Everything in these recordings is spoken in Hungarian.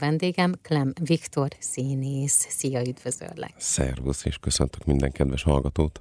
Vendégem Klem Viktor színész. Szia, üdvözöllek! Szervusz, és köszöntök minden kedves hallgatót!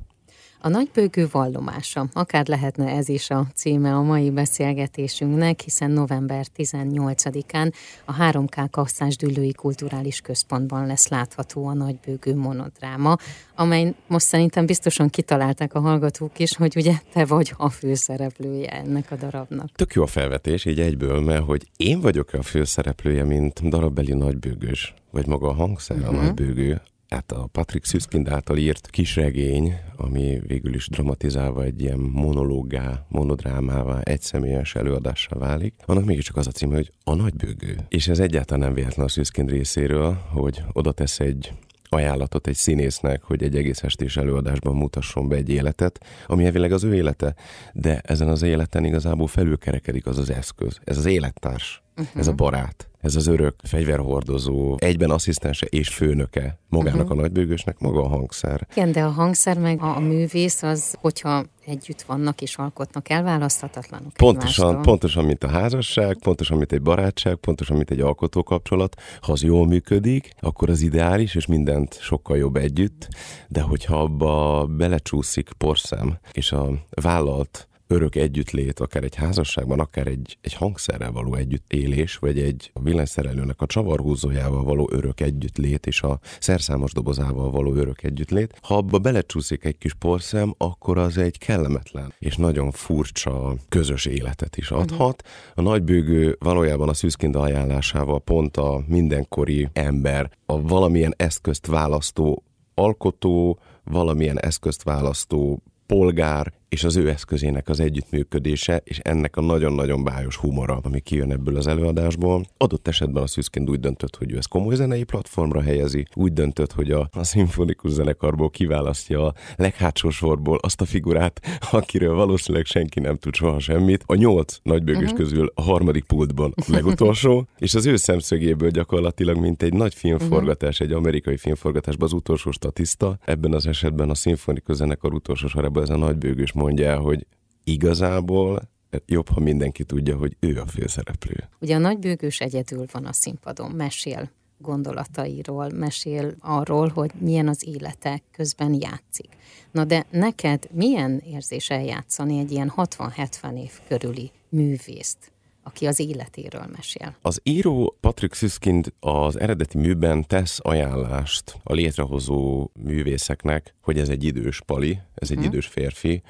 A nagybőgő vallomása, akár lehetne ez is a címe a mai beszélgetésünknek, hiszen november 18-án a 3K Kasszás Kulturális Központban lesz látható a nagybőgő monodráma, amely most szerintem biztosan kitalálták a hallgatók is, hogy ugye te vagy a főszereplője ennek a darabnak. Tök jó a felvetés, így egyből, mert hogy én vagyok a főszereplője, mint darabbeli nagybőgős, vagy maga a hangszer uh-huh. a mhm. nagybőgő, hát a Patrick Süskind által írt kisregény, ami végül is dramatizálva egy ilyen monológá, monodrámává, egyszemélyes előadássá válik, annak mégiscsak az a cím, hogy a nagybőgő. És ez egyáltalán nem véletlen a Süskind részéről, hogy oda tesz egy ajánlatot egy színésznek, hogy egy egész estés előadásban mutasson be egy életet, ami elvileg az ő élete, de ezen az életen igazából felülkerekedik az az eszköz. Ez az élettárs, uh-huh. ez a barát ez az örök fegyverhordozó, egyben asszisztense és főnöke magának uh-huh. a nagybőgősnek, maga a hangszer. Igen, de a hangszer meg a, a művész az, hogyha együtt vannak és alkotnak, elválaszthatatlanok Pontosan, egymástól. pontosan, mint a házasság, pontosan, mint egy barátság, pontosan, mint egy alkotókapcsolat. Ha az jól működik, akkor az ideális, és mindent sokkal jobb együtt, de hogyha abba belecsúszik porszem, és a vállalt örök együttlét, akár egy házasságban, akár egy, egy hangszerrel való együttélés, vagy egy villanyszerelőnek a csavarhúzójával való örök együttlét, és a szerszámos dobozával való örök együttlét. Ha abba belecsúszik egy kis porszem, akkor az egy kellemetlen és nagyon furcsa közös életet is adhat. A nagybőgő valójában a szűzkind ajánlásával pont a mindenkori ember, a valamilyen eszközt választó alkotó, valamilyen eszközt választó polgár és az ő eszközének az együttműködése, és ennek a nagyon-nagyon bájos humora, ami kijön ebből az előadásból. Adott esetben a Szűzkind úgy döntött, hogy ő ezt komoly zenei platformra helyezi, úgy döntött, hogy a, a szimfonikus zenekarból kiválasztja a leghátsó sorból azt a figurát, akiről valószínűleg senki nem tud soha semmit. A nyolc nagybőgős uh-huh. közül a harmadik pultban a legutolsó, és az ő szemszögéből gyakorlatilag, mint egy nagy filmforgatás, uh-huh. egy amerikai filmforgatásban az utolsó statiszta, ebben az esetben a szimfonikus zenekar utolsó sorában ez a nagybőgős mondja hogy igazából jobb, ha mindenki tudja, hogy ő a főszereplő. Ugye a nagybőgős egyedül van a színpadon, mesél gondolatairól, mesél arról, hogy milyen az élete közben játszik. Na de neked milyen érzés eljátszani egy ilyen 60-70 év körüli művészt? Aki az életéről mesél. Az író Patrick Süskind az eredeti műben tesz ajánlást a létrehozó művészeknek, hogy ez egy idős pali, ez egy hmm. idős férfi,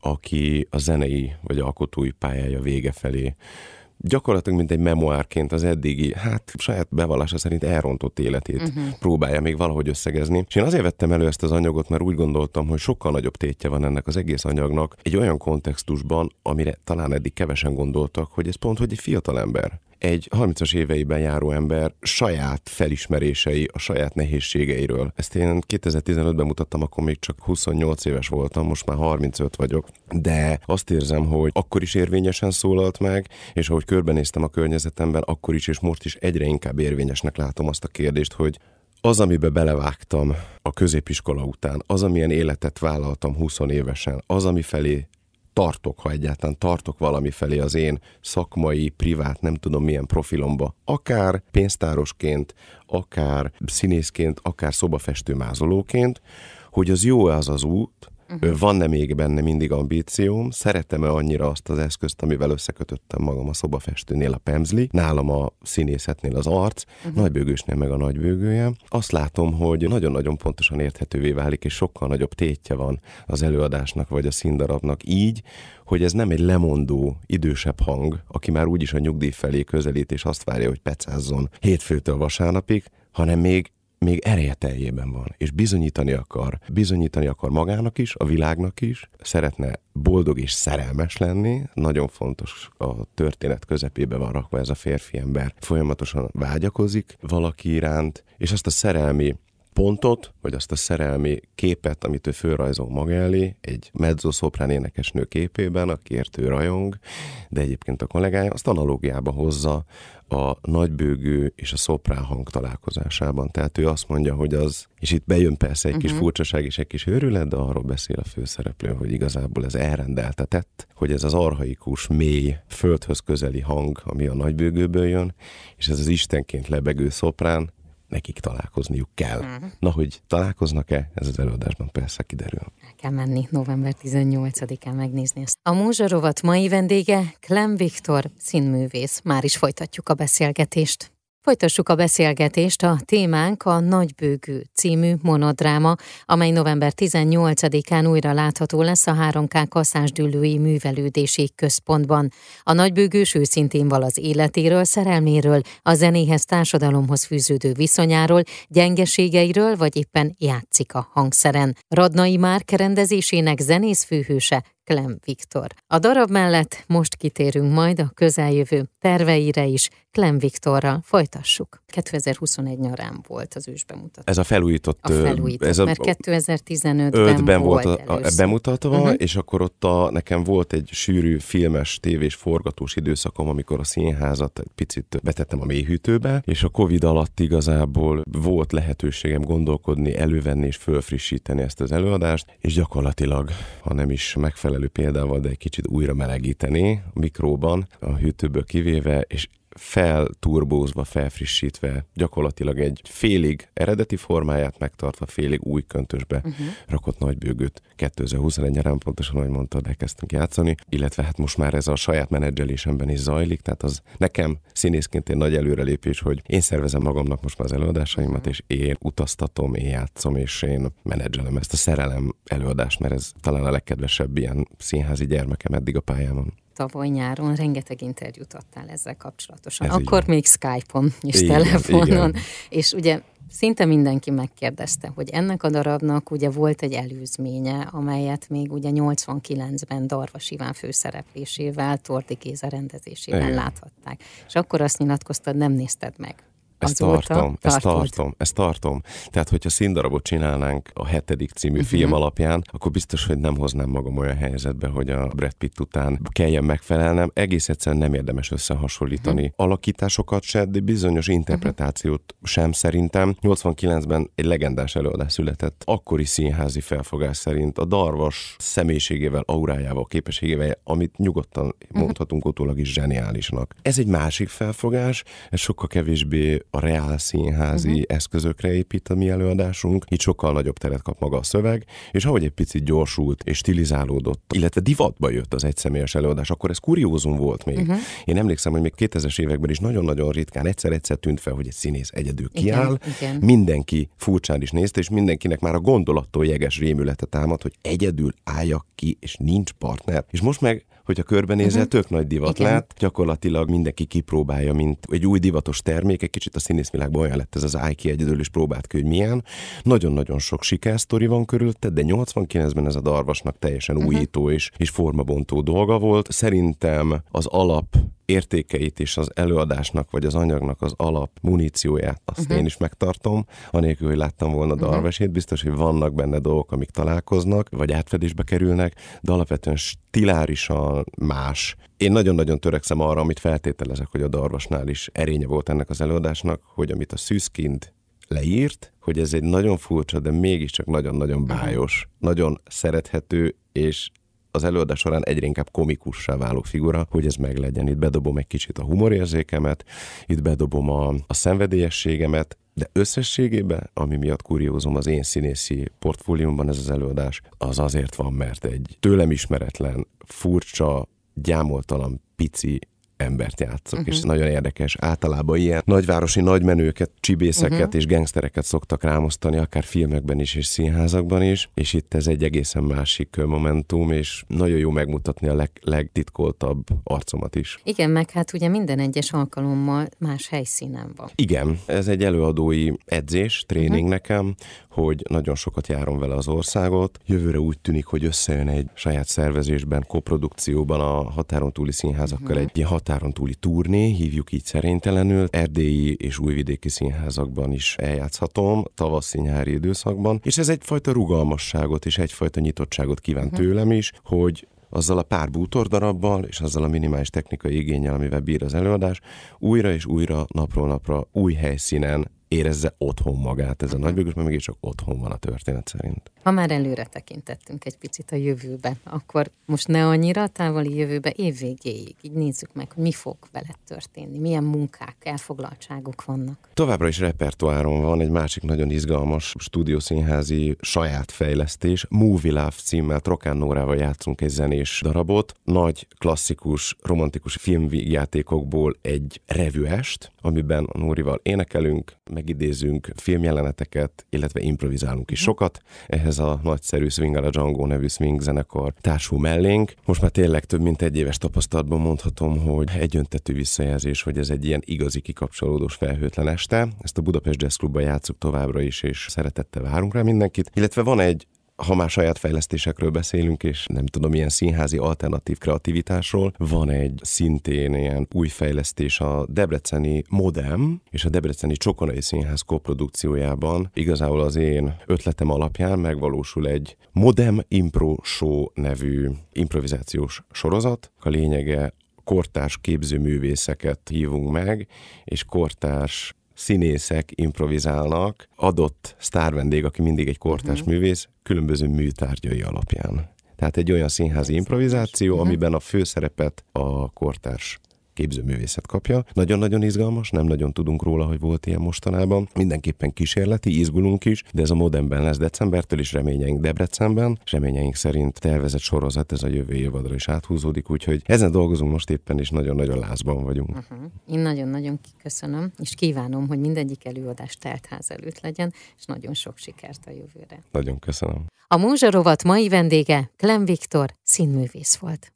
aki a zenei vagy alkotói pályája vége felé gyakorlatilag mint egy memoárként az eddigi, hát saját bevallása szerint elrontott életét uh-huh. próbálja még valahogy összegezni. És én azért vettem elő ezt az anyagot, mert úgy gondoltam, hogy sokkal nagyobb tétje van ennek az egész anyagnak egy olyan kontextusban, amire talán eddig kevesen gondoltak, hogy ez pont, hogy egy fiatal ember egy 30-as éveiben járó ember saját felismerései, a saját nehézségeiről. Ezt én 2015-ben mutattam, akkor még csak 28 éves voltam, most már 35 vagyok, de azt érzem, hogy akkor is érvényesen szólalt meg, és ahogy körbenéztem a környezetemben, akkor is és most is egyre inkább érvényesnek látom azt a kérdést, hogy az, amibe belevágtam a középiskola után, az, amilyen életet vállaltam 20 évesen, az, ami felé tartok, ha egyáltalán tartok valami felé az én szakmai, privát, nem tudom milyen profilomba, akár pénztárosként, akár színészként, akár szobafestő mázolóként, hogy az jó az az út, Uh-huh. Van-e még benne mindig ambícióm? Szeretem-e annyira azt az eszközt, amivel összekötöttem magam a szobafestőnél a pemzli, nálam a színészetnél az arc, uh-huh. nagybőgősnél meg a nagybőgője. Azt látom, hogy nagyon-nagyon pontosan érthetővé válik, és sokkal nagyobb tétje van az előadásnak vagy a színdarabnak így, hogy ez nem egy lemondó, idősebb hang, aki már úgyis a nyugdíj felé közelít, és azt várja, hogy pecázzon hétfőtől vasárnapig, hanem még még ereje teljében van, és bizonyítani akar, bizonyítani akar magának is, a világnak is, szeretne boldog és szerelmes lenni, nagyon fontos a történet közepébe van rakva ez a férfi ember, folyamatosan vágyakozik valaki iránt, és azt a szerelmi pontot, vagy azt a szerelmi képet, amit ő fölrajzol maga elé, egy mezzo-szoprán énekesnő képében, akiért ő rajong, de egyébként a kollégája, azt analógiába hozza a nagybőgő és a szoprán hang találkozásában. Tehát ő azt mondja, hogy az, és itt bejön persze egy uh-huh. kis mhm. furcsaság és egy kis őrület, de arról beszél a főszereplő, hogy igazából ez elrendeltetett, hogy ez az arhaikus, mély, földhöz közeli hang, ami a nagybőgőből jön, és ez az istenként lebegő szoprán, nekik találkozniuk kell. Uh-huh. Na, hogy találkoznak-e, ez az előadásban persze kiderül. El kell menni november 18-án megnézni ezt. A Múzsarovat mai vendége Klem Viktor, színművész. Már is folytatjuk a beszélgetést. Folytassuk a beszélgetést, a témánk a Nagybőgő című monodráma, amely november 18-án újra látható lesz a 3K Kasszásdüllői Művelődési Központban. A Nagybőgős őszintén val az életéről, szerelméről, a zenéhez társadalomhoz fűződő viszonyáról, gyengeségeiről, vagy éppen játszik a hangszeren. Radnai Márk rendezésének zenész főhőse Klem Viktor. A darab mellett most kitérünk majd a közeljövő terveire is. Klem Viktorral folytassuk. 2021 nyarán volt az ősbemutató. Ez a felújított... A felújított, ez a, mert 2015-ben volt, volt a, a bemutatva, uh-huh. és akkor ott a, nekem volt egy sűrű filmes, tévés, forgatós időszakom, amikor a színházat egy picit betettem a mélyhűtőbe, és a Covid alatt igazából volt lehetőségem gondolkodni, elővenni és fölfrissíteni ezt az előadást, és gyakorlatilag, ha nem is megfelelő példával, de egy kicsit újra melegíteni a mikróban, a hűtőből kivéve, és felturbózva, felfrissítve, gyakorlatilag egy félig eredeti formáját megtartva, félig új köntösbe uh-huh. rakott nagybőgőt 2021 nyarán pontosan, ahogy mondtad, elkezdtünk játszani, illetve hát most már ez a saját menedzselésemben is zajlik, tehát az nekem színészként egy nagy előrelépés, hogy én szervezem magamnak most már az előadásaimat, uh-huh. és én utaztatom, én játszom, és én menedzselem ezt a szerelem előadást, mert ez talán a legkedvesebb ilyen színházi gyermekem eddig a pályámon tavaly nyáron rengeteg interjút adtál ezzel kapcsolatosan. Ez Akkor még Skype-on és igen, telefonon. Igen. És ugye szinte mindenki megkérdezte, hogy ennek a darabnak ugye volt egy előzménye, amelyet még ugye 89-ben Darvas Iván főszereplésével, Tordi Géza rendezésével Igen. láthatták. És akkor azt nyilatkoztad, nem nézted meg. Ezt tartom, ezt tartom, ezt tartom. Tehát, hogyha színdarabot csinálnánk a hetedik című uh-huh. film alapján, akkor biztos, hogy nem hoznám magam olyan helyzetbe, hogy a Brad Pitt után kelljen megfelelnem. Egész egyszerűen nem érdemes összehasonlítani uh-huh. alakításokat se, de bizonyos interpretációt uh-huh. sem szerintem. 89-ben egy legendás előadás született, akkori színházi felfogás szerint a darvas személyiségével, aurájával, képességével, amit nyugodtan mondhatunk utólag is zseniálisnak. Ez egy másik felfogás, ez sokkal kevésbé a reál színházi uh-huh. eszközökre épít a mi előadásunk, így sokkal nagyobb teret kap maga a szöveg, és ahogy egy picit gyorsult és stilizálódott, illetve divatba jött az egyszemélyes előadás, akkor ez kuriózum volt még. Uh-huh. Én emlékszem, hogy még 2000-es években is nagyon-nagyon ritkán egyszer-egyszer tűnt fel, hogy egy színész egyedül kiáll, igen, igen. mindenki furcsán is nézte, és mindenkinek már a gondolattól jeges rémületet támad, hogy egyedül álljak ki, és nincs partner. És most meg hogyha körbenézel, uh-huh. tök nagy divat Igen. lett, gyakorlatilag mindenki kipróbálja, mint egy új divatos termék, egy kicsit a színészvilágban olyan lett ez az Ike egyedül is próbált ki, hogy milyen. Nagyon-nagyon sok sikersztori van körülötte, de 89-ben ez a Darvasnak teljesen uh-huh. újító és, és formabontó dolga volt. Szerintem az alap értékeit és az előadásnak, vagy az anyagnak az alap munícióját, azt uh-huh. én is megtartom, anélkül, hogy láttam volna uh-huh. darvesét, biztos, hogy vannak benne dolgok, amik találkoznak, vagy átfedésbe kerülnek, de alapvetően stilárisan más. Én nagyon-nagyon törekszem arra, amit feltételezek, hogy a darvasnál is erénye volt ennek az előadásnak, hogy amit a szűzkind leírt, hogy ez egy nagyon furcsa, de mégiscsak nagyon-nagyon bájos, nagyon szerethető és az előadás során egyre inkább komikussá váló figura, hogy ez meglegyen. Itt bedobom egy kicsit a humorérzékemet, itt bedobom a, a szenvedélyességemet, de összességében, ami miatt kuriózom az én színészi portfóliumban ez az előadás, az azért van, mert egy tőlem ismeretlen, furcsa, gyámoltalan, pici embert játszok, uh-huh. és mhm. nagyon érdekes. Általában ilyen nagyvárosi nagymenőket, csibészeket uh-huh. és gangstereket szoktak rámosztani, akár filmekben is és színházakban is, és itt ez egy egészen másik momentum, és nagyon jó megmutatni a leg, legtitkoltabb arcomat is. Igen, meg hát ugye minden egyes alkalommal más helyszínen van. Igen, ez egy előadói edzés, tréning uh-huh. nekem, hogy nagyon sokat járom vele az országot. Jövőre úgy tűnik, hogy összejön egy saját szervezésben, koprodukcióban a határon túli színházakkal uh-huh. egy határ határon túli turné, hívjuk így szerénytelenül, erdélyi és újvidéki színházakban is eljátszhatom, tavaszi-nyári időszakban, és ez egyfajta rugalmasságot és egyfajta nyitottságot kíván uh-huh. tőlem is, hogy azzal a pár bútordarabbal és azzal a minimális technikai igényel, amivel bír az előadás, újra és újra napról napra új helyszínen érezze otthon magát ez a nagybőgös, mert mégis csak otthon van a történet szerint. Ha már előre tekintettünk egy picit a jövőbe, akkor most ne annyira távoli jövőbe, évvégéig, így nézzük meg, hogy mi fog veled történni, milyen munkák, elfoglaltságok vannak. Továbbra is repertoáron van egy másik nagyon izgalmas stúdiószínházi saját fejlesztés, Movie Love címmel Trokán Nórával játszunk egy zenés darabot, nagy, klasszikus, romantikus filmjátékokból egy revüest, amiben a Nórival énekelünk, megidézünk filmjeleneteket, illetve improvizálunk is sokat. Ehhez a nagyszerű Swing a Django nevű swing zenekar társul mellénk. Most már tényleg több mint egy éves tapasztalatban mondhatom, hogy egyöntetű visszajelzés, hogy ez egy ilyen igazi kikapcsolódós felhőtlen este. Ezt a Budapest Jazz Clubban játszuk továbbra is, és szeretettel várunk rá mindenkit. Illetve van egy ha már saját fejlesztésekről beszélünk, és nem tudom, ilyen színházi alternatív kreativitásról, van egy szintén ilyen új fejlesztés a Debreceni Modem és a Debreceni Csokonai Színház koprodukciójában. Igazából az én ötletem alapján megvalósul egy Modem Impro Show nevű improvizációs sorozat. A lényege kortárs képzőművészeket hívunk meg, és kortárs színészek improvizálnak, adott sztárvendég, aki mindig egy kortás uh-huh. művész, különböző műtárgyai alapján. Tehát egy olyan színházi improvizáció, uh-huh. amiben a főszerepet a kortárs képzőművészet kapja. Nagyon-nagyon izgalmas, nem nagyon tudunk róla, hogy volt ilyen mostanában. Mindenképpen kísérleti, izgulunk is, de ez a modernben lesz decembertől is reményeink Debrecenben. És reményeink szerint tervezett sorozat ez a jövő évadra is áthúzódik, úgyhogy ezen dolgozunk most éppen, és nagyon-nagyon lázban vagyunk. Uh-huh. Én nagyon-nagyon köszönöm, és kívánom, hogy mindegyik előadás teltház előtt legyen, és nagyon sok sikert a jövőre. Nagyon köszönöm. A Múzsarovat mai vendége Klem Viktor színművész volt.